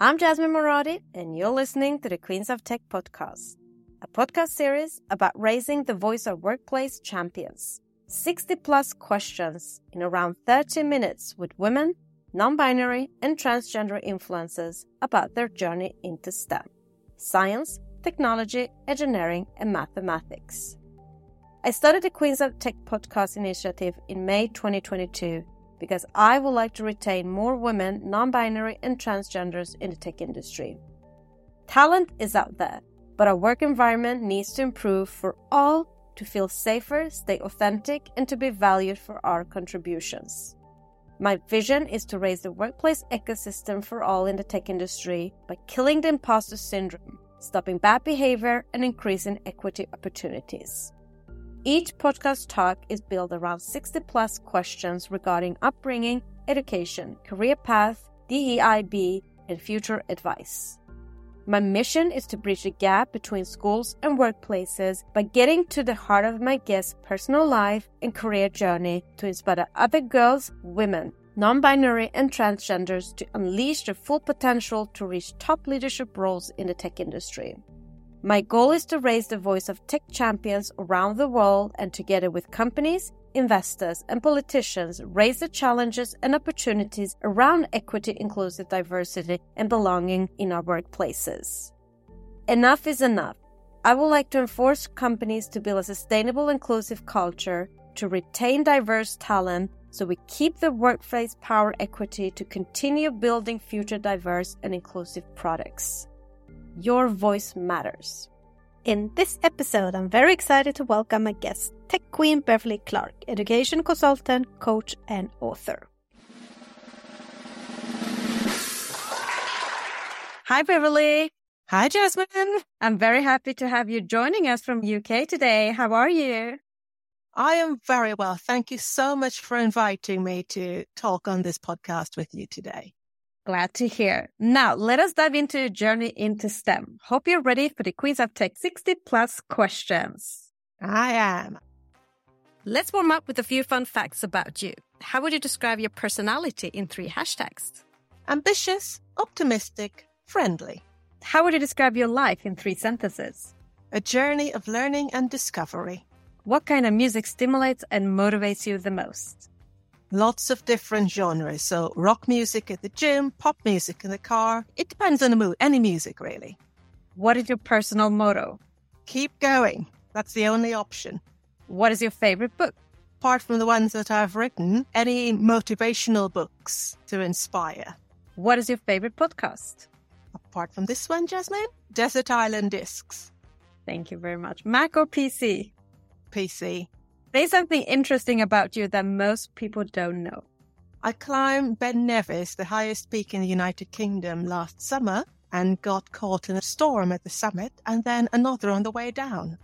I'm Jasmine Moradi, and you're listening to the Queens of Tech podcast, a podcast series about raising the voice of workplace champions. 60 plus questions in around 30 minutes with women, non binary, and transgender influencers about their journey into STEM science, technology, engineering, and mathematics. I started the Queens of Tech podcast initiative in May 2022 because I would like to retain more women, non binary, and transgenders in the tech industry. Talent is out there, but our work environment needs to improve for all to feel safer, stay authentic, and to be valued for our contributions. My vision is to raise the workplace ecosystem for all in the tech industry by killing the imposter syndrome, stopping bad behavior, and increasing equity opportunities. Each podcast talk is built around 60 plus questions regarding upbringing, education, career path, DEIB, and future advice. My mission is to bridge the gap between schools and workplaces by getting to the heart of my guests' personal life and career journey to inspire other girls, women, non binary, and transgenders to unleash their full potential to reach top leadership roles in the tech industry. My goal is to raise the voice of tech champions around the world and together with companies, investors, and politicians raise the challenges and opportunities around equity, inclusive diversity, and belonging in our workplaces. Enough is enough. I would like to enforce companies to build a sustainable, inclusive culture, to retain diverse talent, so we keep the workplace power equity to continue building future diverse and inclusive products. Your voice matters. In this episode, I'm very excited to welcome a guest, Tech Queen Beverly Clarke, education consultant, coach, and author. Hi, Beverly. Hi, Jasmine. I'm very happy to have you joining us from UK today. How are you? I am very well. Thank you so much for inviting me to talk on this podcast with you today. Glad to hear. Now, let us dive into your journey into STEM. Hope you're ready for the Queens of Tech 60 plus questions. I am. Let's warm up with a few fun facts about you. How would you describe your personality in three hashtags? Ambitious, optimistic, friendly. How would you describe your life in three sentences? A journey of learning and discovery. What kind of music stimulates and motivates you the most? Lots of different genres. So rock music at the gym, pop music in the car. It depends on the mood, any music really. What is your personal motto? Keep going. That's the only option. What is your favorite book? Apart from the ones that I've written, any motivational books to inspire. What is your favorite podcast? Apart from this one, Jasmine, Desert Island Discs. Thank you very much. Mac or PC? PC. There's something interesting about you that most people don't know. I climbed Ben Nevis, the highest peak in the United Kingdom, last summer and got caught in a storm at the summit and then another on the way down.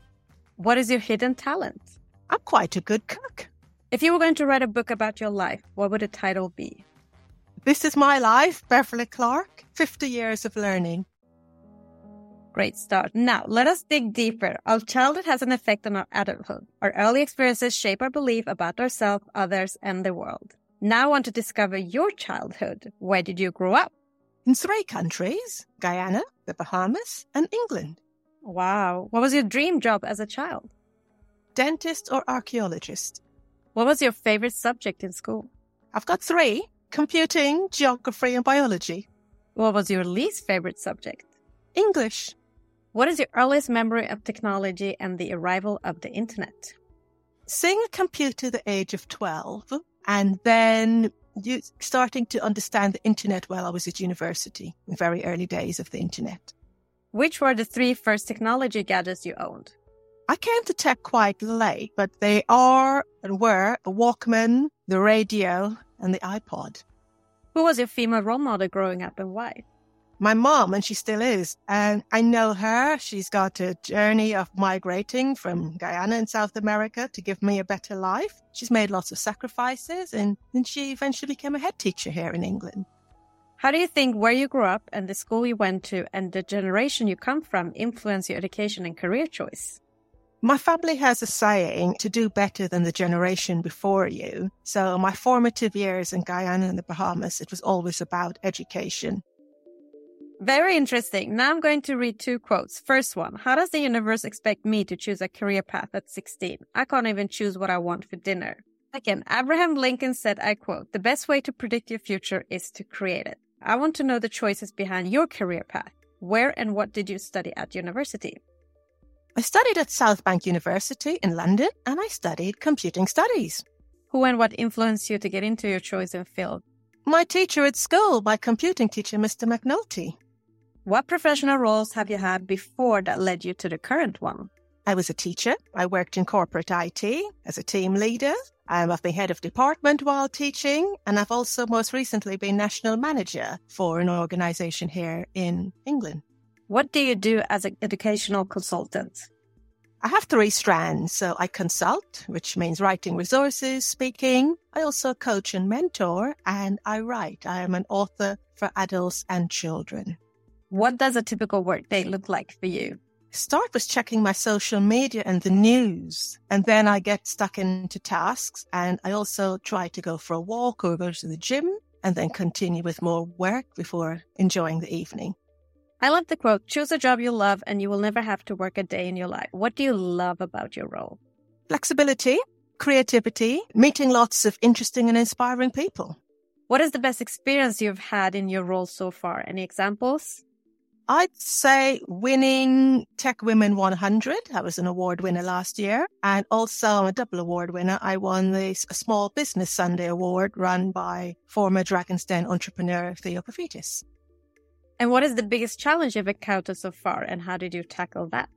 What is your hidden talent? I'm quite a good cook. If you were going to write a book about your life, what would the title be? This is my life, Beverly Clarke, 50 years of learning. Great start. Now, let us dig deeper. Our childhood has an effect on our adulthood. Our early experiences shape our belief about ourselves, others, and the world. Now I want to discover your childhood. Where did you grow up? In three countries Guyana, the Bahamas, and England. Wow. What was your dream job as a child? Dentist or archaeologist. What was your favorite subject in school? I've got three computing, geography, and biology. What was your least favorite subject? English. What is your earliest memory of technology and the arrival of the internet? Seeing a computer at the age of 12 and then you starting to understand the internet while I was at university, in very early days of the internet. Which were the three first technology gadgets you owned? I came to tech quite late, but they are and were a Walkman, the radio, and the iPod. Who was your female role model growing up and why? My mom, and she still is. And I know her. She's got a journey of migrating from Guyana in South America to give me a better life. She's made lots of sacrifices and then she eventually became a head teacher here in England. How do you think where you grew up and the school you went to and the generation you come from influence your education and career choice? My family has a saying to do better than the generation before you. So my formative years in Guyana and the Bahamas, it was always about education. Very interesting. Now I'm going to read two quotes. First one How does the universe expect me to choose a career path at 16? I can't even choose what I want for dinner. Second, Abraham Lincoln said, I quote, The best way to predict your future is to create it. I want to know the choices behind your career path. Where and what did you study at university? I studied at South Bank University in London and I studied computing studies. Who and what influenced you to get into your chosen field? My teacher at school, my computing teacher, Mr. McNulty. What professional roles have you had before that led you to the current one? I was a teacher. I worked in corporate IT as a team leader. Um, I've been head of department while teaching, and I've also most recently been national manager for an organisation here in England. What do you do as an educational consultant? I have three strands. So I consult, which means writing resources, speaking. I also coach and mentor, and I write. I am an author for adults and children. What does a typical workday look like for you? Start with checking my social media and the news, and then I get stuck into tasks. And I also try to go for a walk or go to the gym, and then continue with more work before enjoying the evening. I love the quote choose a job you love, and you will never have to work a day in your life. What do you love about your role? Flexibility, creativity, meeting lots of interesting and inspiring people. What is the best experience you've had in your role so far? Any examples? I'd say winning Tech Women 100. I was an award winner last year. And also I'm a double award winner. I won the Small Business Sunday Award run by former Dragon's Den entrepreneur Theo Paphitis. And what is the biggest challenge you've encountered so far and how did you tackle that?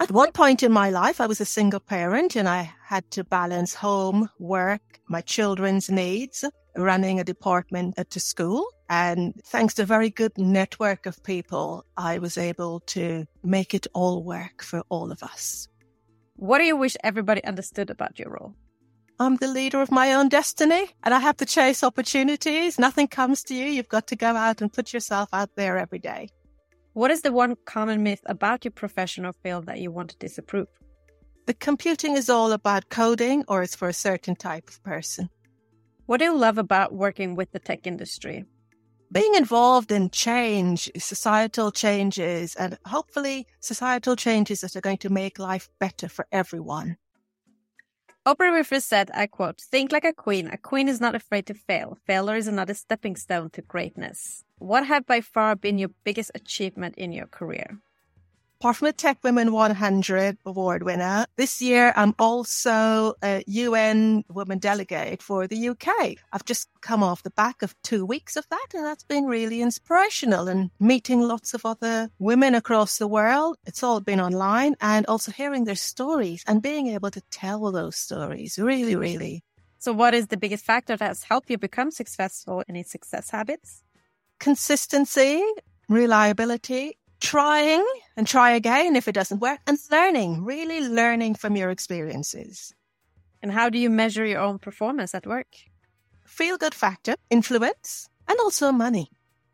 At one point in my life, I was a single parent and I had to balance home, work, my children's needs, running a department at the school. And thanks to a very good network of people, I was able to make it all work for all of us. What do you wish everybody understood about your role? I'm the leader of my own destiny and I have to chase opportunities. Nothing comes to you. You've got to go out and put yourself out there every day. What is the one common myth about your professional field that you want to disapprove? The computing is all about coding or it's for a certain type of person. What do you love about working with the tech industry? Being involved in change, societal changes, and hopefully societal changes that are going to make life better for everyone. Oprah Winfrey said, I quote, Think like a queen. A queen is not afraid to fail. Failure is another stepping stone to greatness. What have by far been your biggest achievement in your career? Apart from the Tech Women 100 award winner, this year I'm also a UN woman delegate for the UK. I've just come off the back of two weeks of that, and that's been really inspirational and meeting lots of other women across the world. It's all been online and also hearing their stories and being able to tell those stories. Really, really. So, what is the biggest factor that has helped you become successful in its success habits? Consistency, reliability, trying and try again if it doesn't work and learning, really learning from your experiences. And how do you measure your own performance at work? Feel good factor, influence, and also money.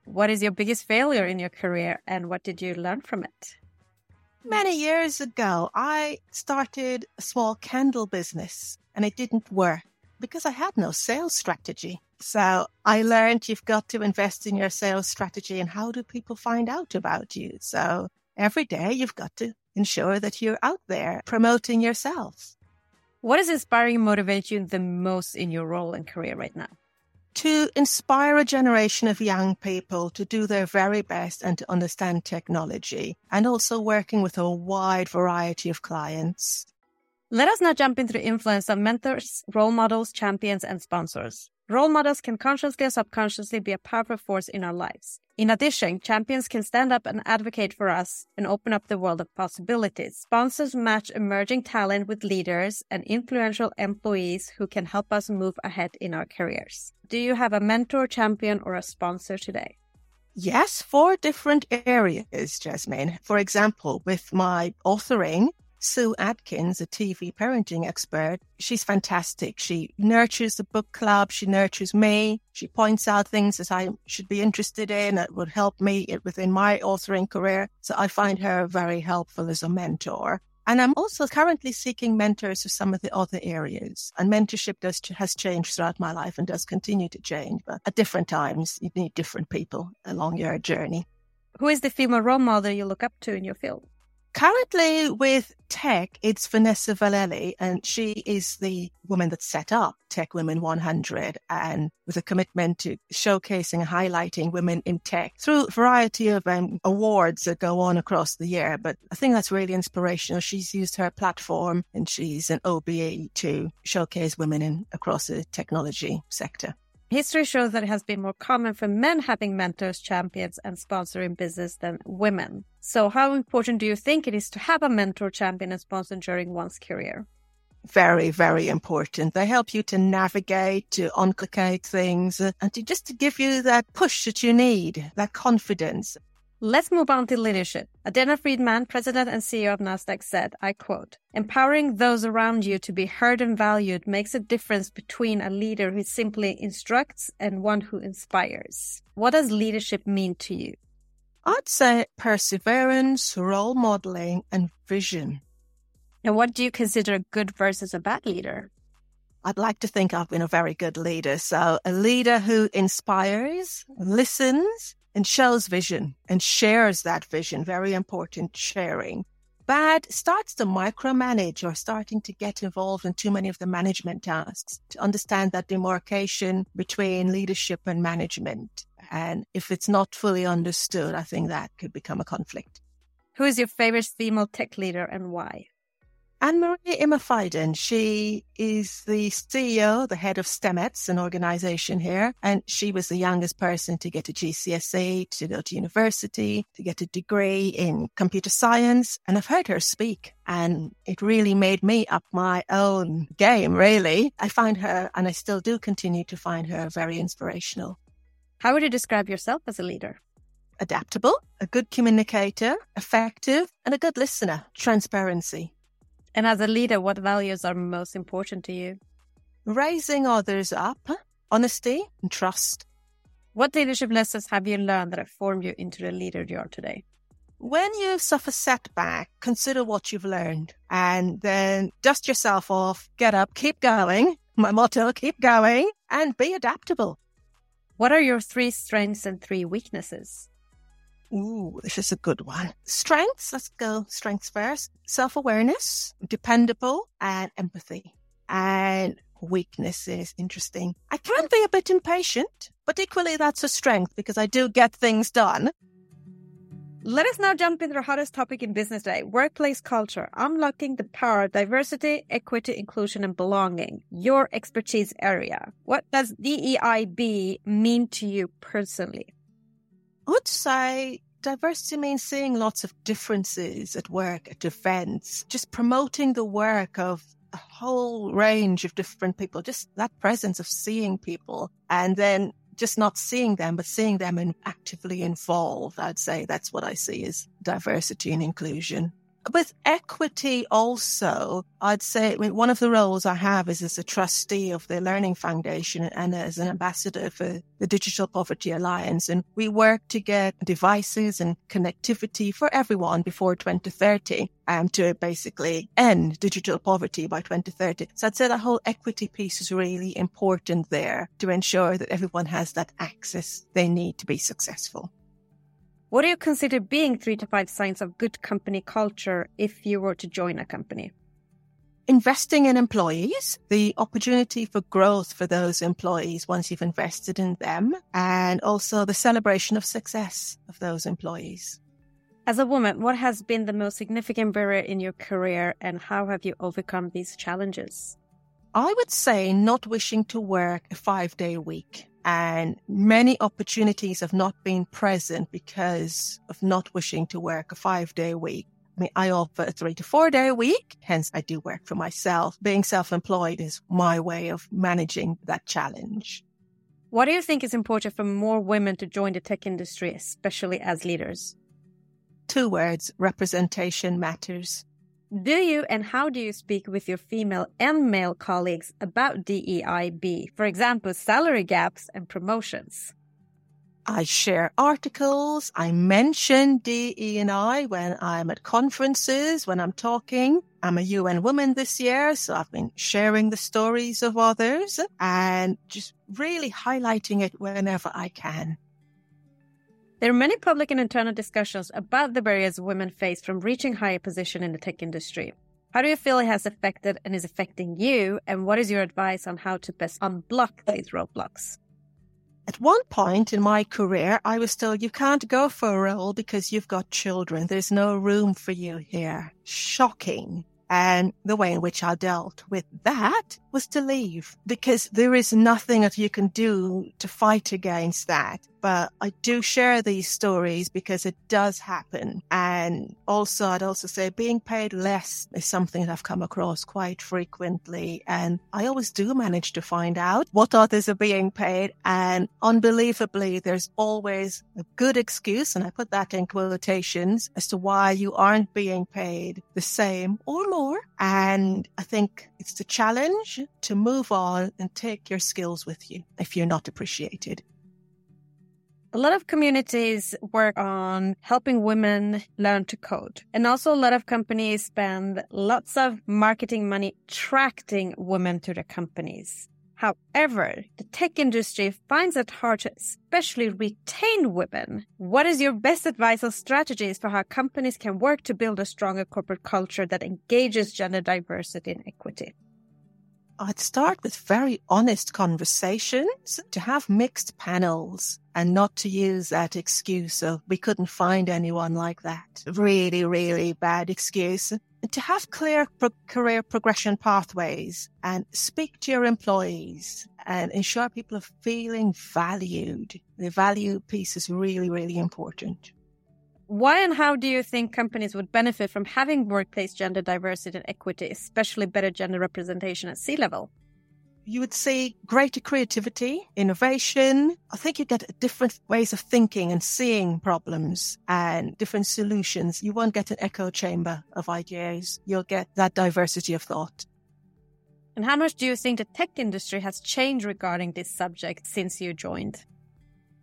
What is your biggest failure in your career and what did you learn from it? Many years ago, I started a small candle business and it didn't work because I had no sales strategy. So I learned you've got to invest in your sales strategy and how do people find out about you? So every day you've got to ensure that you're out there promoting yourself. What is inspiring and motivate you the most in your role and career right now? To inspire a generation of young people to do their very best and to understand technology and also working with a wide variety of clients. Let us now jump into the influence of mentors, role models, champions, and sponsors. Role models can consciously or subconsciously be a powerful force in our lives. In addition, champions can stand up and advocate for us and open up the world of possibilities. Sponsors match emerging talent with leaders and influential employees who can help us move ahead in our careers. Do you have a mentor, champion, or a sponsor today? Yes, four different areas, Jasmine. For example, with my authoring, Sue Atkins, a TV parenting expert, she's fantastic. She nurtures the book club. She nurtures me. She points out things that I should be interested in that would help me within my authoring career. So I find her very helpful as a mentor. And I'm also currently seeking mentors for some of the other areas. And mentorship does, has changed throughout my life and does continue to change. But at different times, you need different people along your journey. Who is the female role model you look up to in your field? Currently with tech, it's Vanessa Vallely, and she is the woman that set up Tech Women 100 and with a commitment to showcasing and highlighting women in tech through a variety of um, awards that go on across the year. But I think that's really inspirational. She's used her platform and she's an OBE to showcase women in across the technology sector. History shows that it has been more common for men having mentors, champions, and sponsoring business than women. So, how important do you think it is to have a mentor, champion, and sponsor during one's career? Very, very important. They help you to navigate, to uncomplicate things, uh, and to just to give you that push that you need, that confidence. Let's move on to leadership. Adena Friedman, president and CEO of NASDAQ, said, I quote, empowering those around you to be heard and valued makes a difference between a leader who simply instructs and one who inspires. What does leadership mean to you? I'd say perseverance, role modeling, and vision. And what do you consider a good versus a bad leader? I'd like to think I've been a very good leader. So a leader who inspires, listens, and shows vision and shares that vision. Very important sharing. Bad starts to micromanage or starting to get involved in too many of the management tasks to understand that demarcation between leadership and management. And if it's not fully understood, I think that could become a conflict. Who is your favorite female tech leader and why? Anne Marie Imafidon, she is the CEO, the head of Stemettes, an organization here, and she was the youngest person to get a GCSE, to go to university, to get a degree in computer science. And I've heard her speak and it really made me up my own game, really. I find her, and I still do continue to find her very inspirational. How would you describe yourself as a leader? Adaptable, a good communicator, effective, and a good listener. Transparency. And as a leader, what values are most important to you? Raising others up, honesty, and trust. What leadership lessons have you learned that have formed you into the leader you are today? When you suffer setback, consider what you've learned and then dust yourself off, get up, keep going. My motto, keep going and be adaptable. What are your three strengths and three weaknesses? Ooh, this is a good one. Strengths, let's go strengths first. Self awareness, dependable, and empathy. And weaknesses, interesting. I can be a bit impatient, but equally that's a strength because I do get things done. Let us now jump into the hottest topic in business today workplace culture, unlocking the power of diversity, equity, inclusion, and belonging. Your expertise area. What does DEIB mean to you personally? I would say diversity means seeing lots of differences at work, at events, just promoting the work of a whole range of different people, just that presence of seeing people and then just not seeing them, but seeing them and actively involved. I'd say that's what I see as diversity and inclusion. With equity also, I'd say I mean, one of the roles I have is as a trustee of the Learning Foundation and as an ambassador for the Digital Poverty Alliance. And we work to get devices and connectivity for everyone before 2030 um, to basically end digital poverty by 2030. So I'd say that whole equity piece is really important there to ensure that everyone has that access they need to be successful. What do you consider being three to five signs of good company culture if you were to join a company? Investing in employees, the opportunity for growth for those employees once you've invested in them, and also the celebration of success of those employees. As a woman, what has been the most significant barrier in your career and how have you overcome these challenges? I would say not wishing to work a five day week and many opportunities have not been present because of not wishing to work a five day week. I mean, I offer a three to four day week, hence I do work for myself. Being self employed is my way of managing that challenge. What do you think is important for more women to join the tech industry, especially as leaders? Two words representation matters. Do you and how do you speak with your female and male colleagues about DEIB? For example, salary gaps and promotions. I share articles. I mention DE&I when I'm at conferences, when I'm talking. I'm a UN woman this year, so I've been sharing the stories of others and just really highlighting it whenever I can. There are many public and internal discussions about the barriers women face from reaching higher position in the tech industry. How do you feel it has affected and is affecting you? And what is your advice on how to best unblock these roadblocks? At one point in my career, I was told you can't go for a role because you've got children. There's no room for you here. Shocking. And the way in which I dealt with that was to leave because there is nothing that you can do to fight against that. But I do share these stories because it does happen. And also, I'd also say being paid less is something that I've come across quite frequently. And I always do manage to find out what others are being paid. And unbelievably, there's always a good excuse, and I put that in quotations, as to why you aren't being paid the same or more. And I think it's the challenge to move on and take your skills with you if you're not appreciated. A lot of communities work on helping women learn to code. And also, a lot of companies spend lots of marketing money attracting women to their companies. However, the tech industry finds it hard to especially retain women. What is your best advice or strategies for how companies can work to build a stronger corporate culture that engages gender diversity and equity? I'd start with very honest conversations to have mixed panels and not to use that excuse of we couldn't find anyone like that. Really, really bad excuse. And to have clear pro- career progression pathways and speak to your employees and ensure people are feeling valued. The value piece is really, really important. Why and how do you think companies would benefit from having workplace gender diversity and equity, especially better gender representation at C-level? You would see greater creativity, innovation. I think you get different ways of thinking and seeing problems and different solutions. You won't get an echo chamber of ideas. You'll get that diversity of thought. And how much do you think the tech industry has changed regarding this subject since you joined?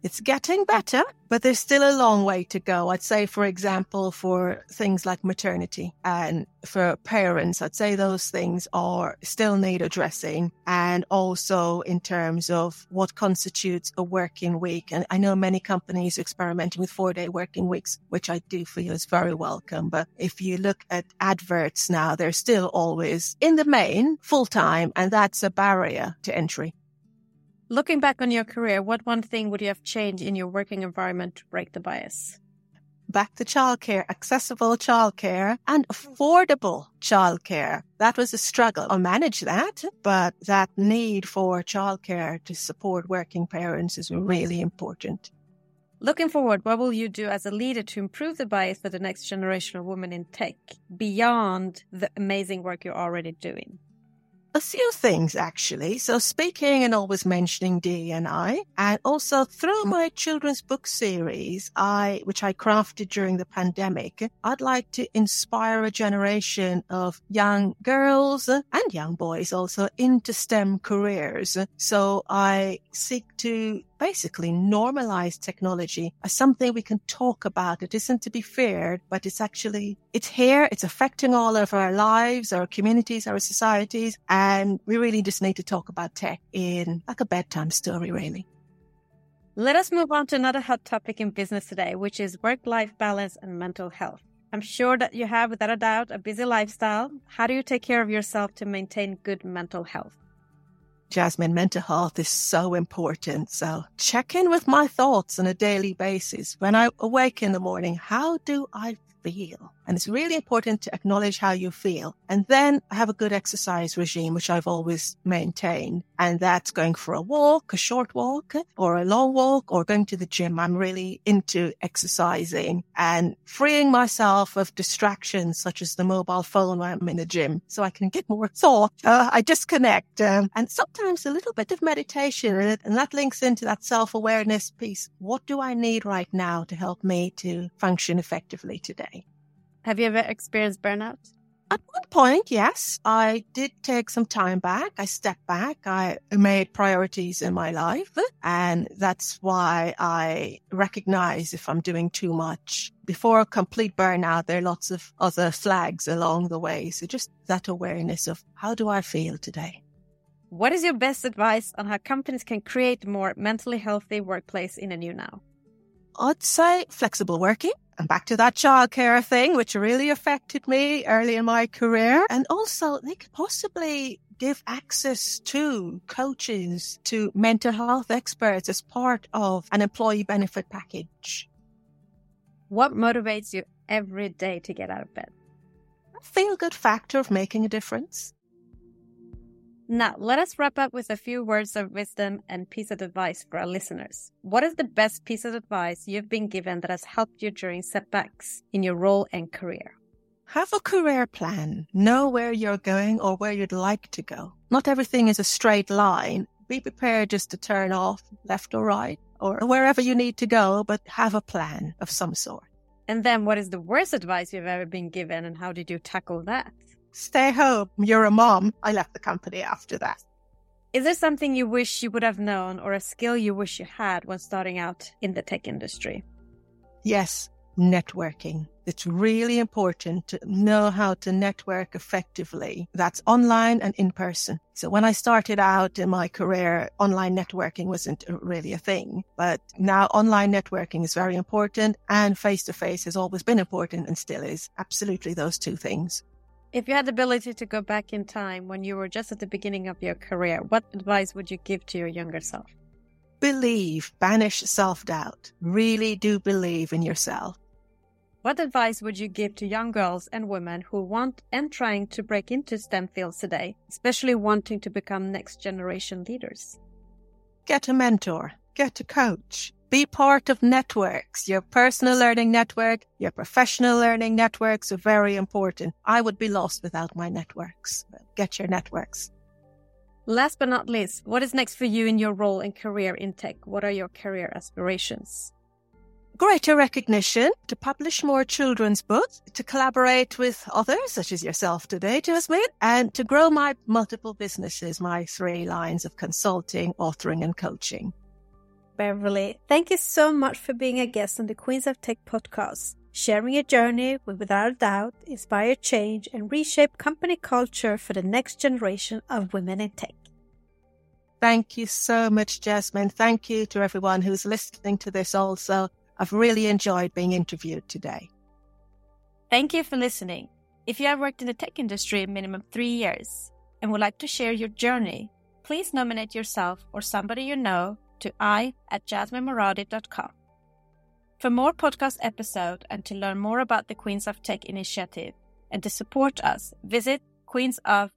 It's getting better, but there's still a long way to go. I'd say, for example, for things like maternity and for parents, I'd say those things are still need addressing. And also in terms of what constitutes a working week. And I know many companies are experimenting with four day working weeks, which I do feel is very welcome. But if you look at adverts now, they're still always in the main full time. And that's a barrier to entry. Looking back on your career, what one thing would you have changed in your working environment to break the bias? Back to childcare, accessible childcare and affordable childcare. That was a struggle. I managed that, but that need for childcare to support working parents is really important. Looking forward, what will you do as a leader to improve the bias for the next generation of women in tech beyond the amazing work you're already doing? A few things actually. So speaking and always mentioning DEI and also through mm. my children's book series, I, which I crafted during the pandemic, I'd like to inspire a generation of young girls and young boys also into STEM careers. So I seek to basically normalize technology as something we can talk about. It isn't to be feared, but it's actually, it's here. It's affecting all of our lives, our communities, our societies. And we really just need to talk about tech in like a bedtime story, really. Let us move on to another hot topic in business today, which is work life balance and mental health. I'm sure that you have, without a doubt, a busy lifestyle. How do you take care of yourself to maintain good mental health? Jasmine, mental health is so important. So check in with my thoughts on a daily basis. When I awake in the morning, how do I feel? And it's really important to acknowledge how you feel. And then I have a good exercise regime, which I've always maintained. And that's going for a walk, a short walk or a long walk or going to the gym. I'm really into exercising and freeing myself of distractions such as the mobile phone when I'm in the gym so I can get more thought. Uh, I disconnect um, and sometimes a little bit of meditation and that links into that self-awareness piece. What do I need right now to help me to function effectively today? Have you ever experienced burnout? At one point, yes, I did take some time back. I stepped back. I made priorities in my life. And that's why I recognize if I'm doing too much. Before a complete burnout, there are lots of other flags along the way. So just that awareness of how do I feel today? What is your best advice on how companies can create a more mentally healthy workplace in a new now? I'd say flexible working. And back to that childcare thing, which really affected me early in my career. And also they could possibly give access to coaches, to mental health experts as part of an employee benefit package. What motivates you every day to get out of bed? A feel good factor of making a difference. Now, let us wrap up with a few words of wisdom and piece of advice for our listeners. What is the best piece of advice you've been given that has helped you during setbacks in your role and career? Have a career plan. Know where you're going or where you'd like to go. Not everything is a straight line. Be prepared just to turn off left or right or wherever you need to go, but have a plan of some sort. And then what is the worst advice you've ever been given and how did you tackle that? Stay home. You're a mom. I left the company after that. Is there something you wish you would have known or a skill you wish you had when starting out in the tech industry? Yes, networking. It's really important to know how to network effectively. That's online and in person. So when I started out in my career, online networking wasn't really a thing, but now online networking is very important and face to face has always been important and still is. Absolutely those two things. If you had the ability to go back in time when you were just at the beginning of your career, what advice would you give to your younger self? Believe, banish self doubt. Really do believe in yourself. What advice would you give to young girls and women who want and trying to break into STEM fields today, especially wanting to become next generation leaders? Get a mentor, get a coach, be part of networks. Your personal learning network, your professional learning networks are very important. I would be lost without my networks. Get your networks. Last but not least, what is next for you in your role and career in tech? What are your career aspirations? Greater recognition, to publish more children's books, to collaborate with others, such as yourself today, Jasmine, and to grow my multiple businesses, my three lines of consulting, authoring, and coaching. Beverly, thank you so much for being a guest on the Queens of Tech podcast, sharing a journey will without a doubt inspire change and reshape company culture for the next generation of women in tech. Thank you so much, Jasmine. Thank you to everyone who's listening to this also. I've really enjoyed being interviewed today. Thank you for listening. If you have worked in the tech industry a minimum three years and would like to share your journey, please nominate yourself or somebody you know to i at jasminemoradi.com. For more podcast episode and to learn more about the Queens of Tech initiative and to support us, visit queensoftech.com.